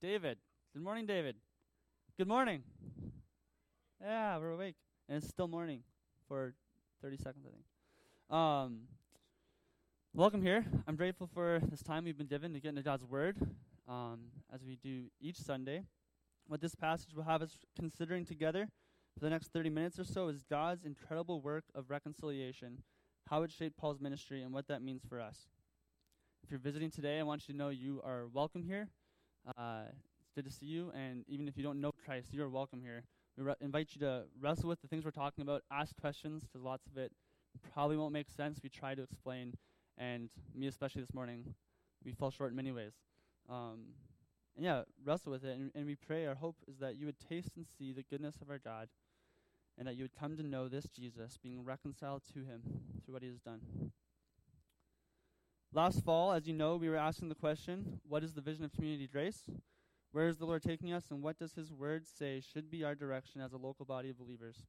David. Good morning, David. Good morning. Yeah, we're awake. And it's still morning for 30 seconds, I think. Um, welcome here. I'm grateful for this time we've been given to get into God's Word um, as we do each Sunday. What this passage will have us considering together for the next 30 minutes or so is God's incredible work of reconciliation, how it shaped Paul's ministry, and what that means for us. If you're visiting today, I want you to know you are welcome here. Uh, it's good to see you, and even if you don't know Christ, you are welcome here. We re- invite you to wrestle with the things we're talking about, ask questions, because lots of it probably won't make sense. We try to explain, and me especially this morning, we fell short in many ways. Um, and yeah, wrestle with it, and, and we pray. Our hope is that you would taste and see the goodness of our God, and that you would come to know this Jesus, being reconciled to Him through what He has done. Last fall, as you know, we were asking the question what is the vision of Community Grace? Where is the Lord taking us, and what does His Word say should be our direction as a local body of believers?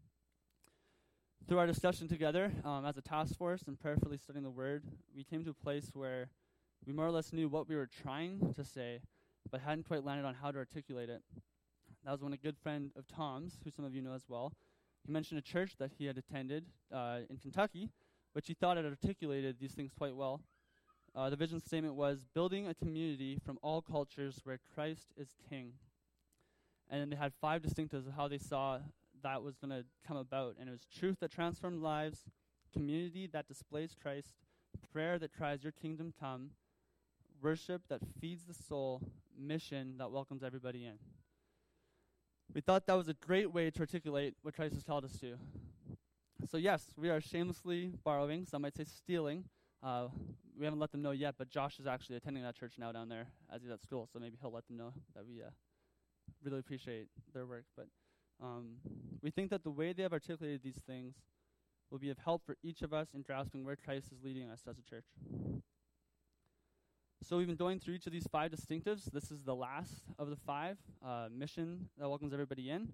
Through our discussion together um, as a task force and prayerfully studying the Word, we came to a place where we more or less knew what we were trying to say, but hadn't quite landed on how to articulate it. That was when a good friend of Tom's, who some of you know as well, he mentioned a church that he had attended uh, in Kentucky, which he thought had articulated these things quite well. Uh, the vision statement was building a community from all cultures where Christ is king. And they had five distinctives of how they saw that was going to come about. And it was truth that transformed lives, community that displays Christ, prayer that tries your kingdom come, worship that feeds the soul, mission that welcomes everybody in. We thought that was a great way to articulate what Christ has called us to. So, yes, we are shamelessly borrowing, some might say stealing, uh, we haven't let them know yet, but Josh is actually attending that church now down there as he's at school, so maybe he'll let them know that we uh, really appreciate their work. But um, we think that the way they have articulated these things will be of help for each of us in grasping where Christ is leading us as a church. So we've been going through each of these five distinctives. This is the last of the five uh, mission that welcomes everybody in.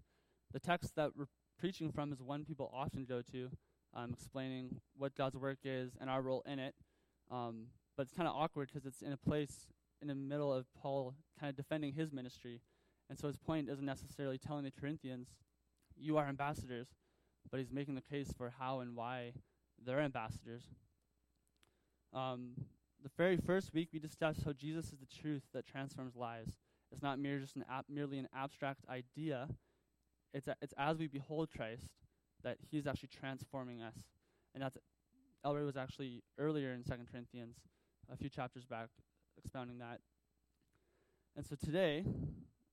The text that we're preaching from is one people often go to, um, explaining what God's work is and our role in it. Um, but it's kind of awkward because it's in a place in the middle of Paul kind of defending his ministry. And so his point isn't necessarily telling the Corinthians, you are ambassadors, but he's making the case for how and why they're ambassadors. Um, the very first week, we discussed how Jesus is the truth that transforms lives. It's not mere just an ap- merely an abstract idea. It's, a, it's as we behold Christ that he's actually transforming us. And that's Elroy was actually earlier in Second Corinthians, a few chapters back, expounding that. And so today,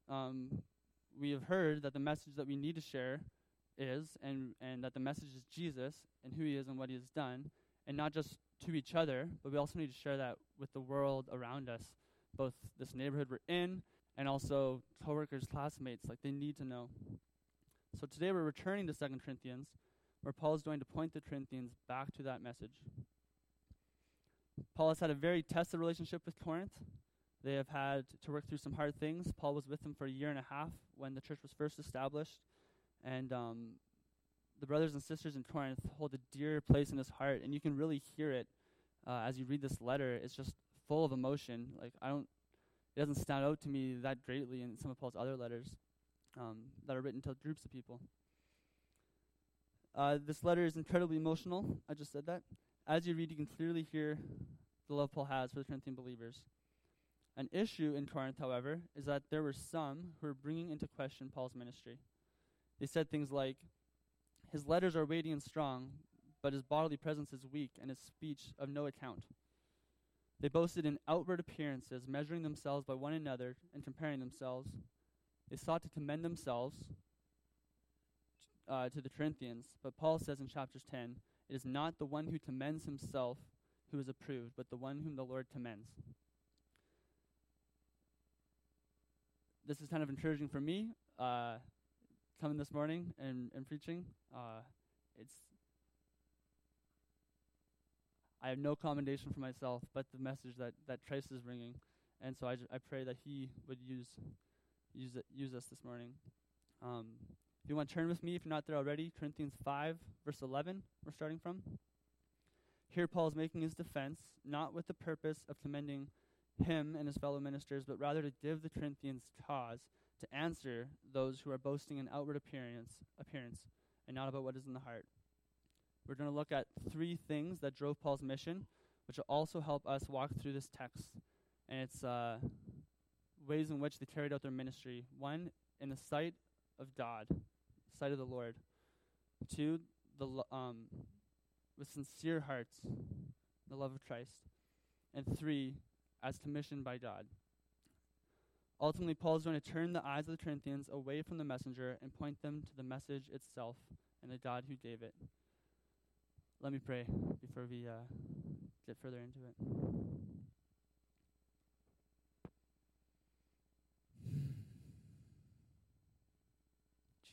um, we have heard that the message that we need to share is, and, and that the message is Jesus and who he is and what he has done, and not just to each other, but we also need to share that with the world around us, both this neighborhood we're in and also coworkers, classmates. Like they need to know. So today we're returning to Second Corinthians, where Paul is going to point the Corinthians back to that message. Paul has had a very tested relationship with Corinth. They have had to work through some hard things. Paul was with them for a year and a half when the church was first established. And um, the brothers and sisters in Corinth hold a dear place in his heart, and you can really hear it uh, as you read this letter. It's just full of emotion. Like I don't, it doesn't stand out to me that greatly in some of Paul's other letters um, that are written to groups of people. Uh, this letter is incredibly emotional. I just said that. As you read, you can clearly hear the love Paul has for the Corinthian believers. An issue in Corinth, however, is that there were some who were bringing into question Paul's ministry. They said things like, His letters are weighty and strong, but his bodily presence is weak and his speech of no account. They boasted in outward appearances, measuring themselves by one another and comparing themselves. They sought to commend themselves uh, to the Corinthians, but Paul says in chapters 10 it is not the one who commends himself who is approved, but the one whom the Lord commends. This is kind of encouraging for me uh, coming this morning and, and preaching. Uh, it's I have no commendation for myself, but the message that, that Christ is bringing. And so I, I pray that he would use use it, use us this morning. Um, if you want to turn with me, if you're not there already, Corinthians 5, verse 11, we're starting from. Here, Paul is making his defense, not with the purpose of commending him and his fellow ministers, but rather to give the Corinthians cause to answer those who are boasting in outward appearance, appearance and not about what is in the heart. We're going to look at three things that drove Paul's mission, which will also help us walk through this text and its uh, ways in which they carried out their ministry. One, in the sight of God, sight of the Lord. Two, the um, with sincere hearts, the love of Christ. And three, as commissioned by God. Ultimately, Paul is going to turn the eyes of the Corinthians away from the messenger and point them to the message itself and the God who gave it. Let me pray before we uh, get further into it.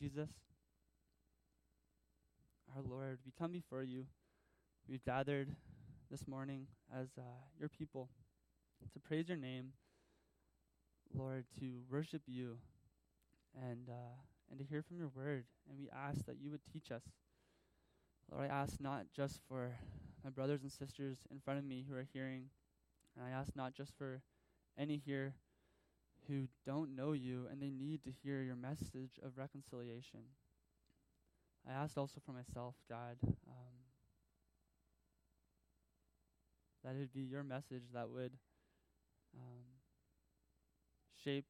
Jesus, our Lord, we come before you. We've gathered this morning as uh, your people to praise your name, Lord, to worship you, and uh, and to hear from your word. And we ask that you would teach us. Lord, I ask not just for my brothers and sisters in front of me who are hearing, and I ask not just for any here who don't know you and they need to hear your message of reconciliation. I asked also for myself, God, um, that it would be your message that would um, shape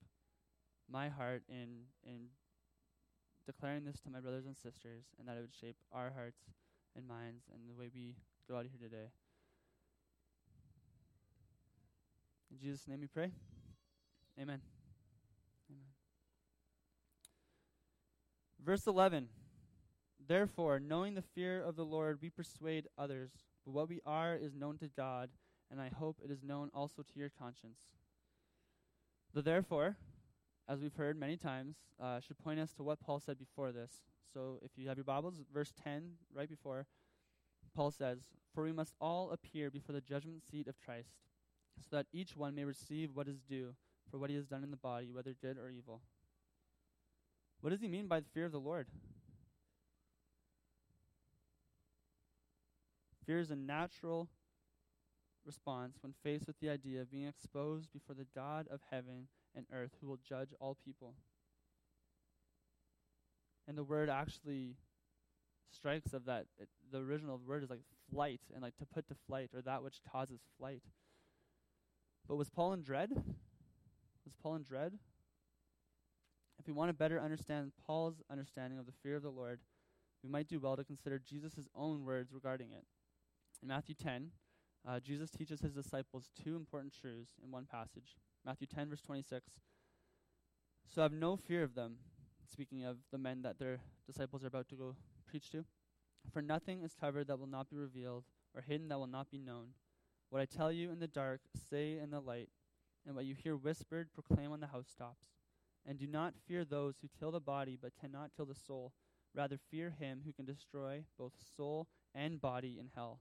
my heart in in declaring this to my brothers and sisters, and that it would shape our hearts and minds and the way we go out of here today. In Jesus' name we pray. Amen. Amen. Verse 11 Therefore, knowing the fear of the Lord, we persuade others, but what we are is known to God, and I hope it is known also to your conscience. The therefore, as we've heard many times, uh, should point us to what Paul said before this. So if you have your Bibles, verse 10, right before, Paul says, For we must all appear before the judgment seat of Christ, so that each one may receive what is due for what he has done in the body, whether good or evil. What does he mean by the fear of the Lord? Fear is a natural response when faced with the idea of being exposed before the God of heaven and earth who will judge all people. And the word actually strikes of that. The original word is like flight, and like to put to flight, or that which causes flight. But was Paul in dread? Was Paul in dread? If we want to better understand Paul's understanding of the fear of the Lord, we might do well to consider Jesus' own words regarding it. In Matthew 10, uh, Jesus teaches his disciples two important truths in one passage. Matthew 10, verse 26. So have no fear of them, speaking of the men that their disciples are about to go preach to. For nothing is covered that will not be revealed, or hidden that will not be known. What I tell you in the dark, say in the light, and what you hear whispered, proclaim on the housetops. And do not fear those who kill the body, but cannot kill the soul. Rather, fear him who can destroy both soul and body in hell.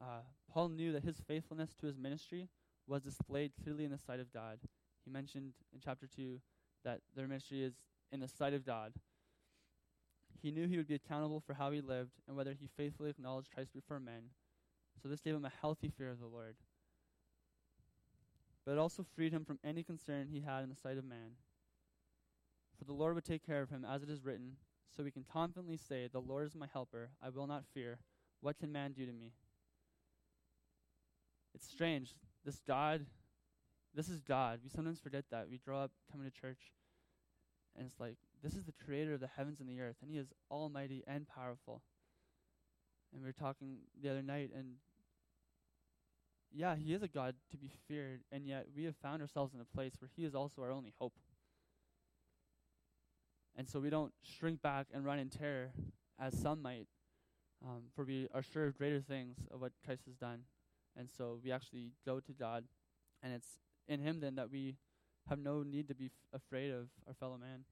uh, Paul knew that his faithfulness to his ministry was displayed clearly in the sight of God. He mentioned in chapter 2 that their ministry is in the sight of God. He knew he would be accountable for how he lived and whether he faithfully acknowledged Christ before men. So this gave him a healthy fear of the Lord. But it also freed him from any concern he had in the sight of man. For the Lord would take care of him, as it is written, so we can confidently say, The Lord is my helper, I will not fear. What can man do to me? It's strange. This God, this is God. We sometimes forget that. We grow up coming to church, and it's like, this is the creator of the heavens and the earth, and he is almighty and powerful. And we were talking the other night, and yeah, he is a God to be feared, and yet we have found ourselves in a place where he is also our only hope. And so we don't shrink back and run in terror, as some might, um, for we are sure of greater things of what Christ has done. And so we actually go to God, and it's in Him then that we have no need to be f- afraid of our fellow man.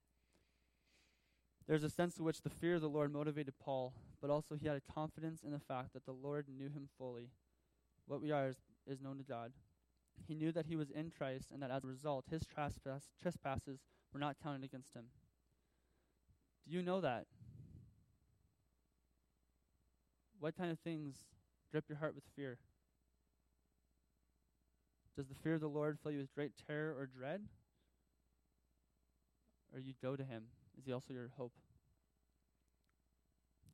There's a sense to which the fear of the Lord motivated Paul, but also he had a confidence in the fact that the Lord knew him fully. What we are is, is known to God. He knew that he was in Christ and that as a result, his trespass, trespasses were not counted against him. Do you know that? What kind of things grip your heart with fear? Does the fear of the Lord fill you with great terror or dread? Or you go to him? Is he also your hope?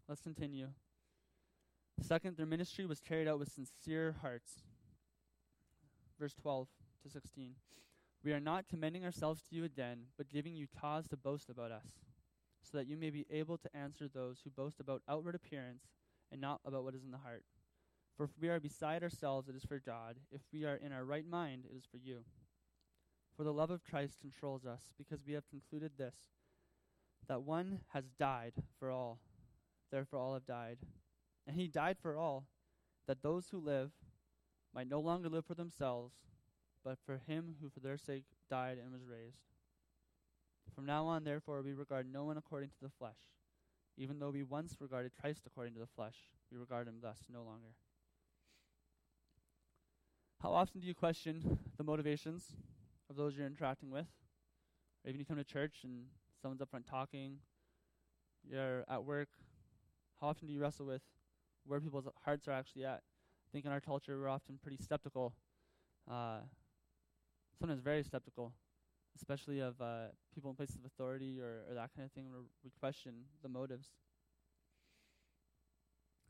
Let's continue. Second, their ministry was carried out with sincere hearts. Verse 12 to 16. We are not commending ourselves to you again, but giving you cause to boast about us, so that you may be able to answer those who boast about outward appearance and not about what is in the heart. For if we are beside ourselves, it is for God. If we are in our right mind, it is for you. For the love of Christ controls us, because we have concluded this that one has died for all, therefore all have died. And he died for all, that those who live might no longer live for themselves, but for him who for their sake died and was raised. From now on, therefore, we regard no one according to the flesh. Even though we once regarded Christ according to the flesh, we regard him thus no longer. How often do you question the motivations of those you're interacting with? Or even you come to church and someone's up front talking, you're at work. How often do you wrestle with where people's hearts are actually at? I think in our culture we're often pretty skeptical, uh, sometimes very skeptical, especially of uh, people in places of authority or, or that kind of thing where we question the motives.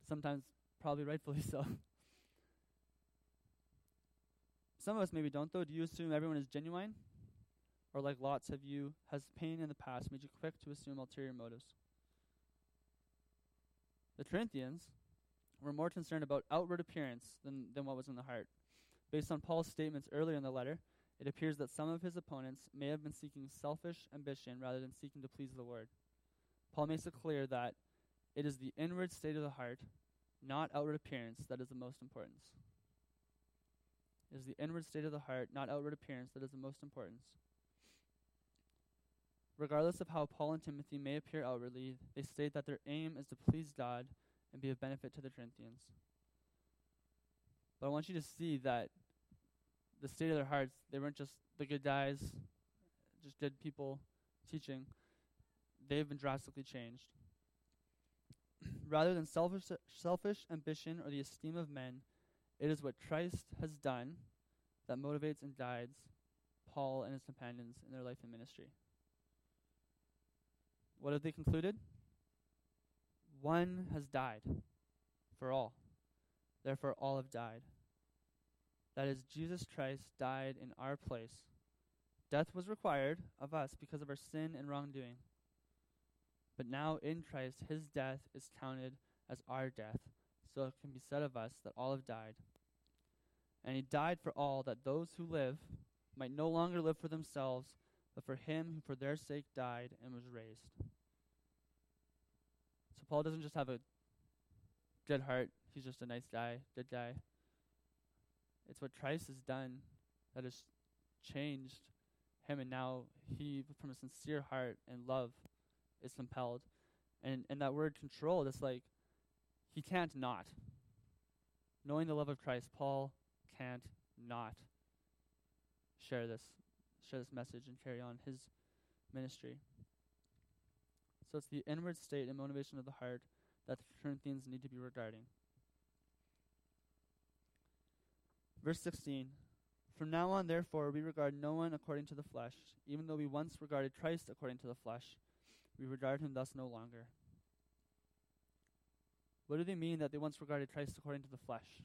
Sometimes, probably rightfully so. Some of us maybe don't, though. Do you assume everyone is genuine? Or, like lots, have you, has pain in the past made you quick to assume ulterior motives? The Corinthians were more concerned about outward appearance than, than what was in the heart. Based on Paul's statements earlier in the letter, it appears that some of his opponents may have been seeking selfish ambition rather than seeking to please the Lord. Paul makes it clear that it is the inward state of the heart, not outward appearance, that is the most importance. It is the inward state of the heart, not outward appearance, that is the most importance. Regardless of how Paul and Timothy may appear outwardly, they state that their aim is to please God and be of benefit to the Corinthians. But I want you to see that the state of their hearts, they weren't just the good guys, just good people teaching. They've been drastically changed. Rather than selfish, selfish ambition or the esteem of men, it is what Christ has done that motivates and guides Paul and his companions in their life and ministry. What have they concluded? One has died for all. Therefore, all have died. That is, Jesus Christ died in our place. Death was required of us because of our sin and wrongdoing. But now in Christ, his death is counted as our death. So it can be said of us that all have died. And he died for all, that those who live might no longer live for themselves, but for him who for their sake died and was raised. So Paul doesn't just have a good heart, he's just a nice guy, good guy. It's what Christ has done that has changed him, and now he, from a sincere heart and love, is compelled. And and that word control, it's like he can't not. Knowing the love of Christ, Paul can't not share this share this message and carry on his ministry. So it's the inward state and motivation of the heart that the Corinthians need to be regarding. Verse 16 From now on, therefore, we regard no one according to the flesh. Even though we once regarded Christ according to the flesh, we regard him thus no longer. What do they mean that they once regarded Christ according to the flesh?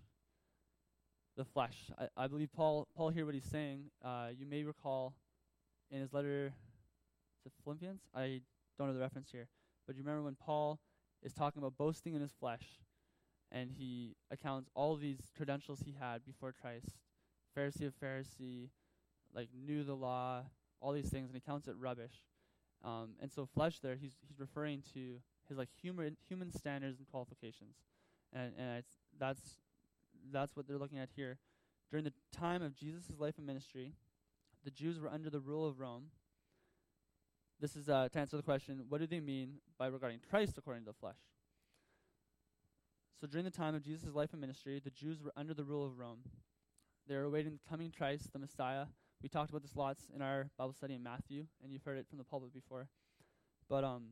The flesh. I, I believe Paul Paul here what he's saying. Uh, you may recall in his letter to Philippians. I don't know the reference here, but you remember when Paul is talking about boasting in his flesh, and he accounts all these credentials he had before Christ, Pharisee of Pharisee, like knew the law, all these things, and he counts it rubbish. Um, and so flesh there, he's he's referring to like human human standards and qualifications, and and that's that's what they're looking at here. During the time of Jesus' life and ministry, the Jews were under the rule of Rome. This is uh, to answer the question what do they mean by regarding Christ according to the flesh? So during the time of Jesus' life and ministry, the Jews were under the rule of Rome. They were awaiting the coming Christ, the Messiah. We talked about this lots in our Bible study in Matthew, and you've heard it from the pulpit before. But um,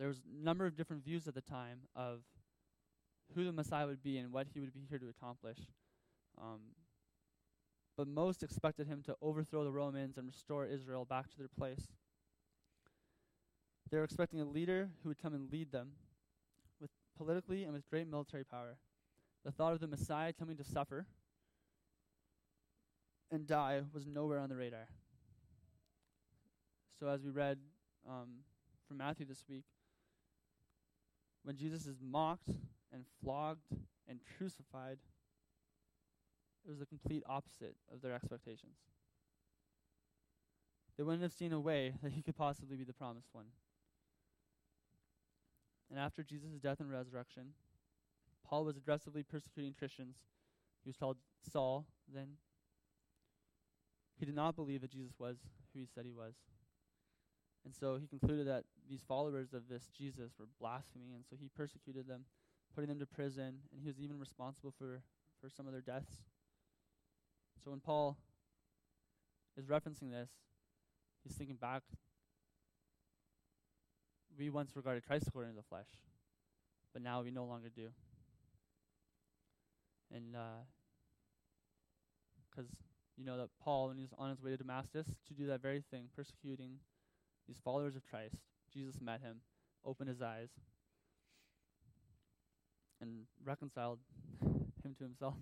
there was a number of different views at the time of who the Messiah would be and what he would be here to accomplish. Um, but most expected him to overthrow the Romans and restore Israel back to their place. They were expecting a leader who would come and lead them with politically and with great military power. The thought of the Messiah coming to suffer and die was nowhere on the radar. So, as we read um, from Matthew this week, when Jesus is mocked and flogged and crucified, it was the complete opposite of their expectations. They wouldn't have seen a way that he could possibly be the promised one. And after Jesus' death and resurrection, Paul was aggressively persecuting Christians. He was called Saul then. He did not believe that Jesus was who he said he was. And so he concluded that these followers of this Jesus were blaspheming, and so he persecuted them, putting them to prison, and he was even responsible for, for some of their deaths. So when Paul is referencing this, he's thinking back. We once regarded Christ according to the flesh, but now we no longer do. And because uh, you know that Paul, when he was on his way to Damascus to do that very thing, persecuting these followers of Christ, Jesus met him, opened his eyes, and reconciled him to himself.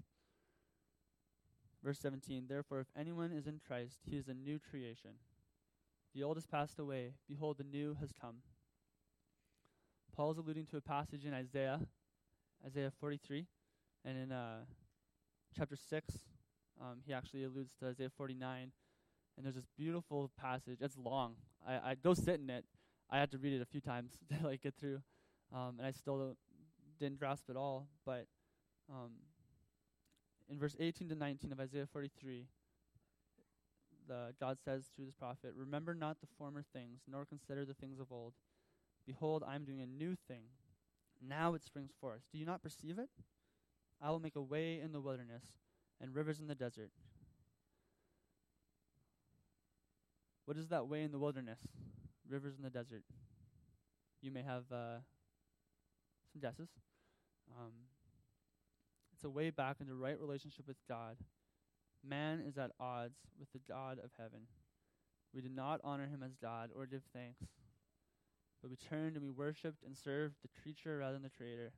Verse 17 Therefore, if anyone is in Christ, he is a new creation. The old has passed away. Behold, the new has come. Paul is alluding to a passage in Isaiah, Isaiah 43, and in uh, chapter 6, um, he actually alludes to Isaiah 49. And there's this beautiful passage. It's long. I, I go sit in it. I had to read it a few times to like get through, um, and I still don't, didn't grasp it all. But um, in verse 18 to 19 of Isaiah 43, the God says through this prophet, "Remember not the former things, nor consider the things of old. Behold, I am doing a new thing. Now it springs forth. Do you not perceive it? I will make a way in the wilderness and rivers in the desert." What is that way in the wilderness? Rivers in the desert. You may have uh, some guesses. Um, it's a way back into right relationship with God. Man is at odds with the God of heaven. We did not honor him as God or give thanks, but we turned and we worshipped and served the creature rather than the creator.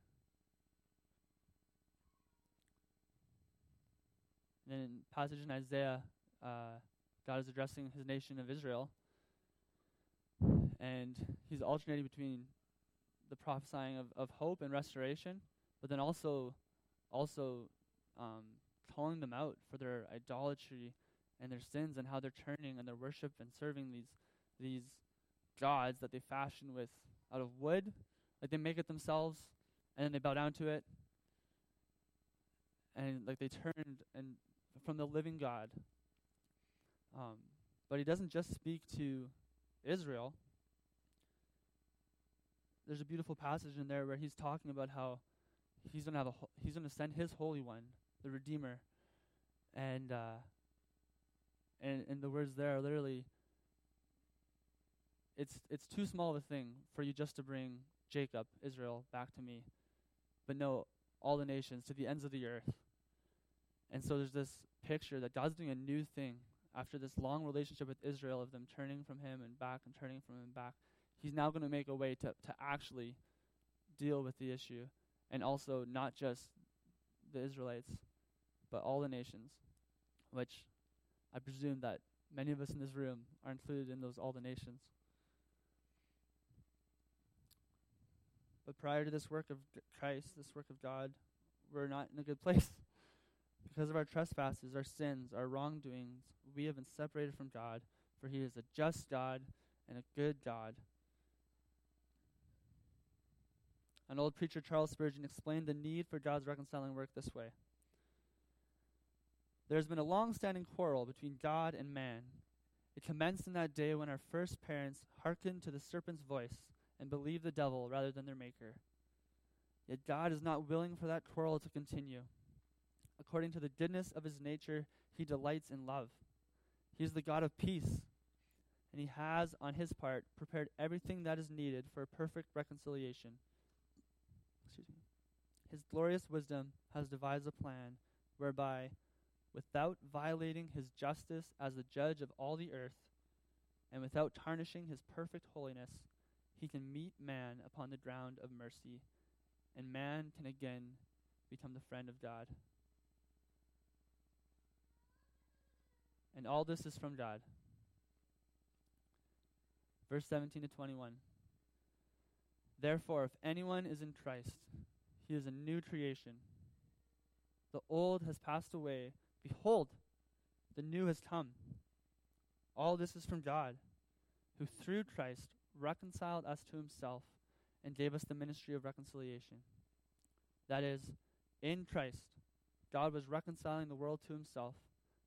And then passage in Isaiah, uh, God is addressing his nation of Israel, and he's alternating between the prophesying of, of hope and restoration, but then also also um, calling them out for their idolatry and their sins and how they're turning and their worship and serving these these gods that they fashion with out of wood, like they make it themselves, and then they bow down to it, and like they turned and from the living God. Um, but he doesn't just speak to Israel. There's a beautiful passage in there where he's talking about how he's gonna have a ho- he's gonna send his holy one, the Redeemer, and uh, and and the words there are literally. It's it's too small of a thing for you just to bring Jacob, Israel, back to me, but no, all the nations to the ends of the earth. And so there's this picture that God's doing a new thing after this long relationship with Israel of them turning from Him and back and turning from Him back. He's now going to make a way to to actually deal with the issue and also not just the Israelites, but all the nations, which I presume that many of us in this room are included in those all the nations. But prior to this work of Christ, this work of God, we're not in a good place. Because of our trespasses, our sins, our wrongdoings, we have been separated from God, for He is a just God and a good God An old preacher, Charles Spurgeon, explained the need for God's reconciling work this way There has been a long standing quarrel between God and man. It commenced in that day when our first parents hearkened to the serpent's voice and believed the devil rather than their maker. Yet God is not willing for that quarrel to continue. According to the goodness of his nature, he delights in love. He is the God of peace, and he has, on his part, prepared everything that is needed for a perfect reconciliation. Excuse me. His glorious wisdom has devised a plan whereby, without violating his justice as the judge of all the earth, and without tarnishing his perfect holiness, he can meet man upon the ground of mercy, and man can again become the friend of God. And all this is from God. Verse 17 to 21. Therefore, if anyone is in Christ, he is a new creation. The old has passed away. Behold, the new has come. All this is from God, who through Christ reconciled us to himself and gave us the ministry of reconciliation. That is, in Christ, God was reconciling the world to himself,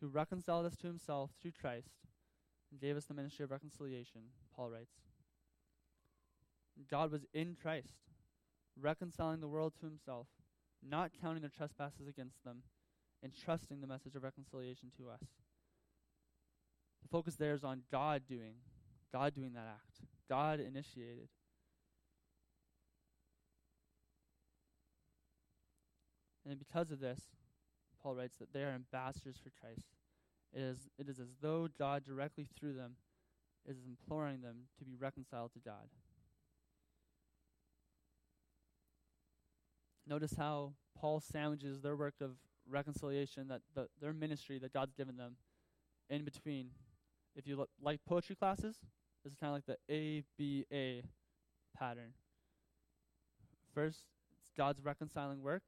who reconciled us to himself through Christ and gave us the ministry of reconciliation, Paul writes. God was in Christ, reconciling the world to himself, not counting their trespasses against them, and trusting the message of reconciliation to us. The focus there is on God doing, God doing that act. God initiated. And because of this, Paul writes that they are ambassadors for Christ. It is, it is as though God directly through them is imploring them to be reconciled to God. Notice how Paul sandwiches their work of reconciliation, that the, their ministry that God's given them, in between. If you look, like poetry classes, this is kind of like the A B A pattern. First, it's God's reconciling work,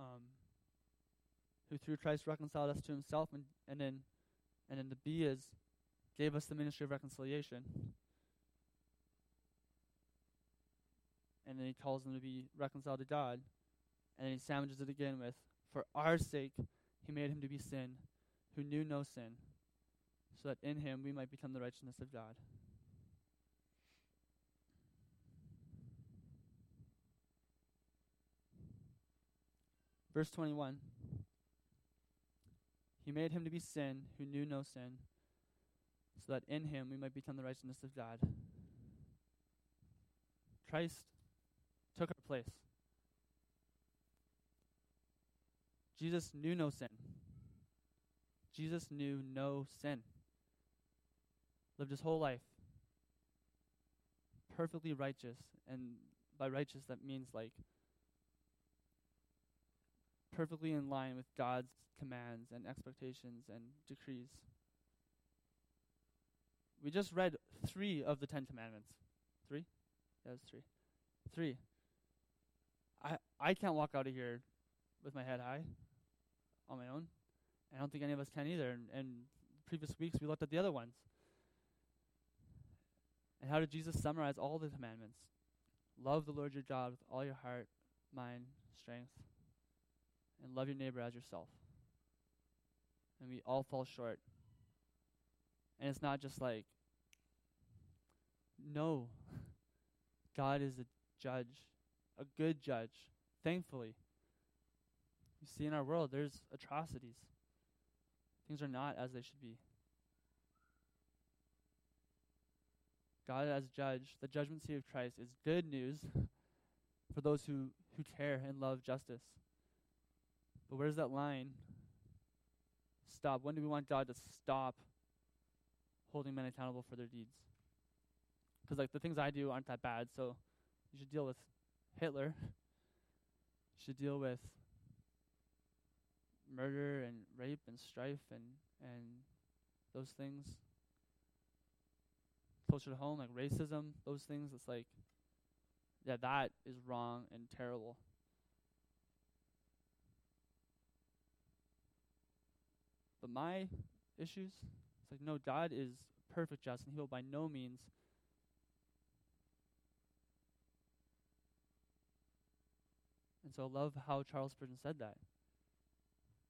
um, who through Christ reconciled us to Himself, and, and then, and then the B is gave us the ministry of reconciliation. And then He calls them to be reconciled to God, and then He sandwiches it again with, "For our sake, He made Him to be sin, who knew no sin." so that in him we might become the righteousness of God. Verse 21 He made him to be sin who knew no sin, so that in him we might become the righteousness of God. Christ took our place. Jesus knew no sin. Jesus knew no sin lived his whole life perfectly righteous. And by righteous, that means like perfectly in line with God's commands and expectations and decrees. We just read three of the Ten Commandments. Three? Yeah, was three. Three. I I can't walk out of here with my head high on my own. I don't think any of us can either. And, and previous weeks we looked at the other ones. And how did Jesus summarize all the commandments? Love the Lord your God with all your heart, mind, strength, and love your neighbor as yourself. And we all fall short. And it's not just like, no, God is a judge, a good judge, thankfully. You see, in our world, there's atrocities. Things are not as they should be. God as judge, the judgment seat of Christ, is good news for those who, who care and love justice. But where's that line stop? When do we want God to stop holding men accountable for their deeds? Because like the things I do aren't that bad, so you should deal with Hitler. You should deal with murder and rape and strife and and those things closer to home like racism those things it's like yeah that is wrong and terrible my issues it's like no god is perfect just and he will by no means and so I love how Charles Spurgeon said that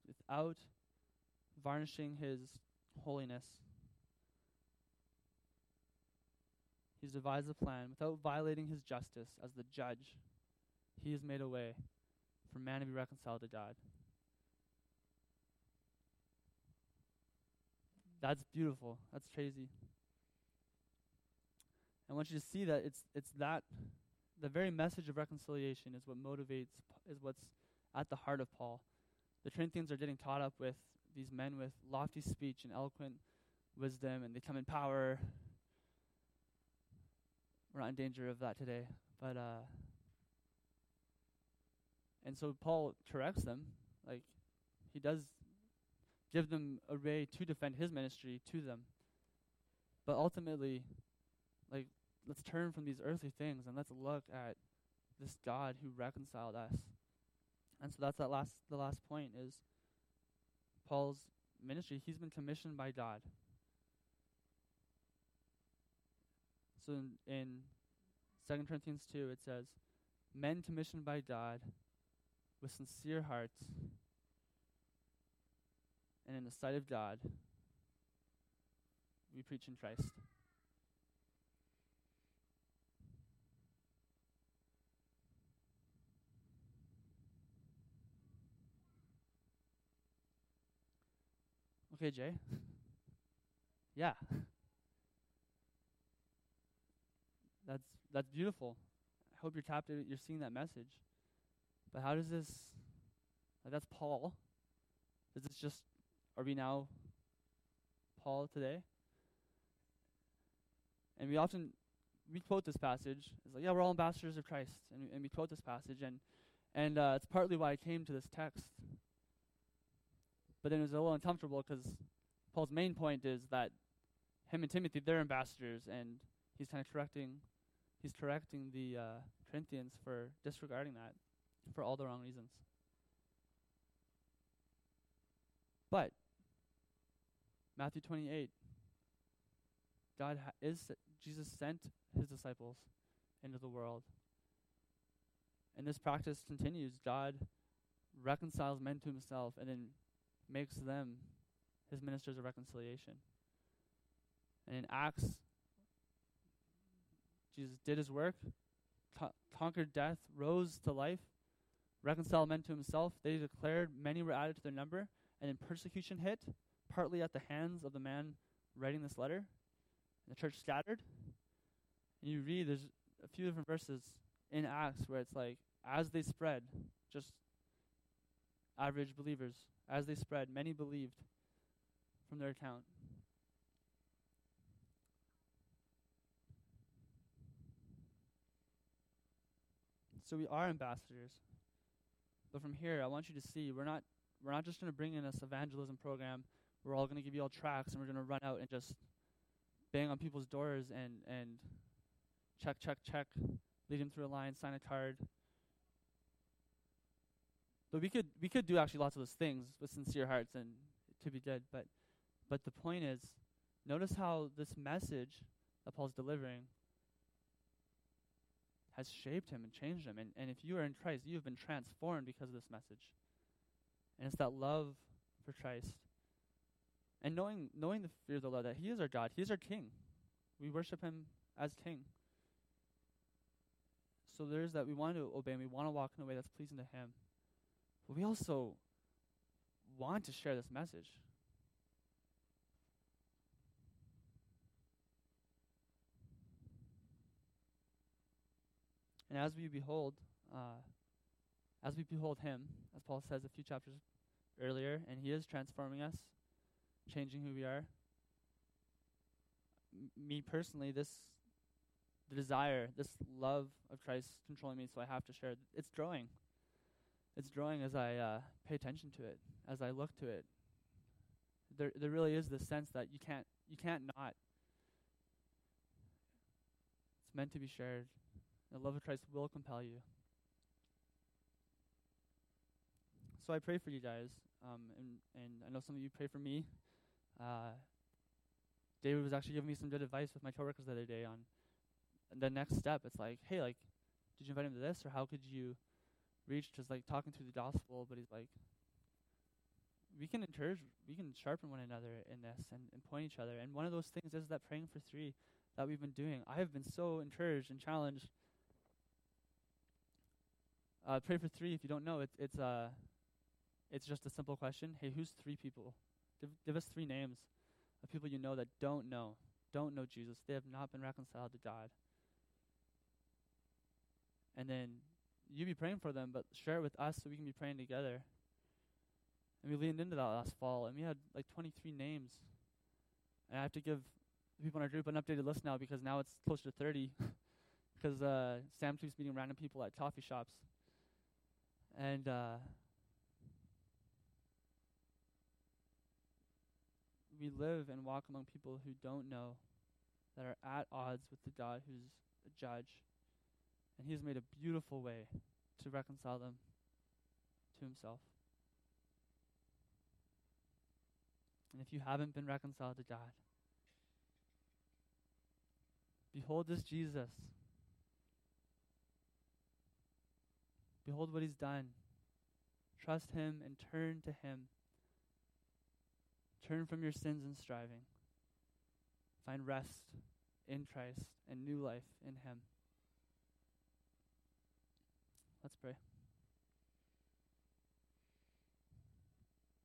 without varnishing his holiness. He's devised a plan without violating his justice as the judge. He has made a way for man to be reconciled to God. That's beautiful. That's crazy. I want you to see that it's it's that the very message of reconciliation is what motivates is what's at the heart of Paul the Corinthians are getting taught up with these men with lofty speech and eloquent wisdom, and they come in power. We're not in danger of that today, but uh, and so Paul corrects them, like he does give them a way to defend his ministry to them. But ultimately, like let's turn from these earthly things and let's look at this God who reconciled us and so that's that last the last point is Paul's ministry. He's been commissioned by God. So in, in 2 Corinthians 2 it says, Men commissioned by God with sincere hearts and in the sight of God, we preach in Christ. Okay, Jay. yeah. That's that's beautiful. I hope you're tapped. You're seeing that message. But how does this? Like that's Paul. Is this just? Are we now Paul today? And we often we quote this passage. It's like, yeah, we're all ambassadors of Christ, and, and we quote this passage, and and uh, it's partly why I came to this text but then it was a little uncomfortable because Paul's main point is that him and Timothy, they're ambassadors, and he's kind of correcting, he's correcting the uh, Corinthians for disregarding that for all the wrong reasons. But Matthew 28, God ha- is Jesus sent his disciples into the world. And this practice continues. God reconciles men to himself and then makes them his ministers of reconciliation. And in Acts, Jesus did his work, co- conquered death, rose to life, reconciled men to himself. They declared, many were added to their number, and then persecution hit, partly at the hands of the man writing this letter. The church scattered. And you read, there's a few different verses in Acts where it's like, as they spread, just average believers as they spread, many believed from their account. So we are ambassadors. But from here, I want you to see we're not we're not just going to bring in this evangelism program. We're all going to give you all tracts, and we're going to run out and just bang on people's doors and and check check check, lead them through a line, sign a card, but we could we could do actually lots of those things with sincere hearts and to be good. But but the point is, notice how this message that Paul's delivering has shaped him and changed him. And, and if you are in Christ, you have been transformed because of this message. And it's that love for Christ. And knowing knowing the fear of the Lord that He is our God, He is our King. We worship Him as King. So there's that we want to obey and we want to walk in a way that's pleasing to Him. But we also want to share this message. And as we behold, uh, as we behold Him, as Paul says a few chapters earlier, and He is transforming us, changing who we are. M- me personally, this the desire, this love of Christ controlling me, so I have to share. It's growing. it's growing as I uh, pay attention to it, as I look to it. There, there really is this sense that you can't, you can't not. It's meant to be shared. The love of Christ will compel you. So I pray for you guys, um, and and I know some of you pray for me. Uh, David was actually giving me some good advice with my coworkers the other day on the next step. It's like, hey, like, did you invite him to this, or how could you reach? Just like talking through the gospel, but he's like, we can encourage, we can sharpen one another in this and, and point each other. And one of those things is that praying for three that we've been doing. I have been so encouraged and challenged. Uh, pray for three. If you don't know, it's it's uh, it's just a simple question. Hey, who's three people? Give, give us three names of people you know that don't know, don't know Jesus. They have not been reconciled to God. And then you be praying for them, but share it with us so we can be praying together. And we leaned into that last fall, and we had like 23 names. And I have to give the people in our group an updated list now because now it's closer to 30. Because uh, Sam keeps meeting random people at coffee shops. And uh, we live and walk among people who don't know, that are at odds with the God who's a judge. And He has made a beautiful way to reconcile them to Himself. And if you haven't been reconciled to God, behold this Jesus. Behold what He's done. Trust Him and turn to Him. Turn from your sins and striving. Find rest in Christ and new life in Him. Let's pray.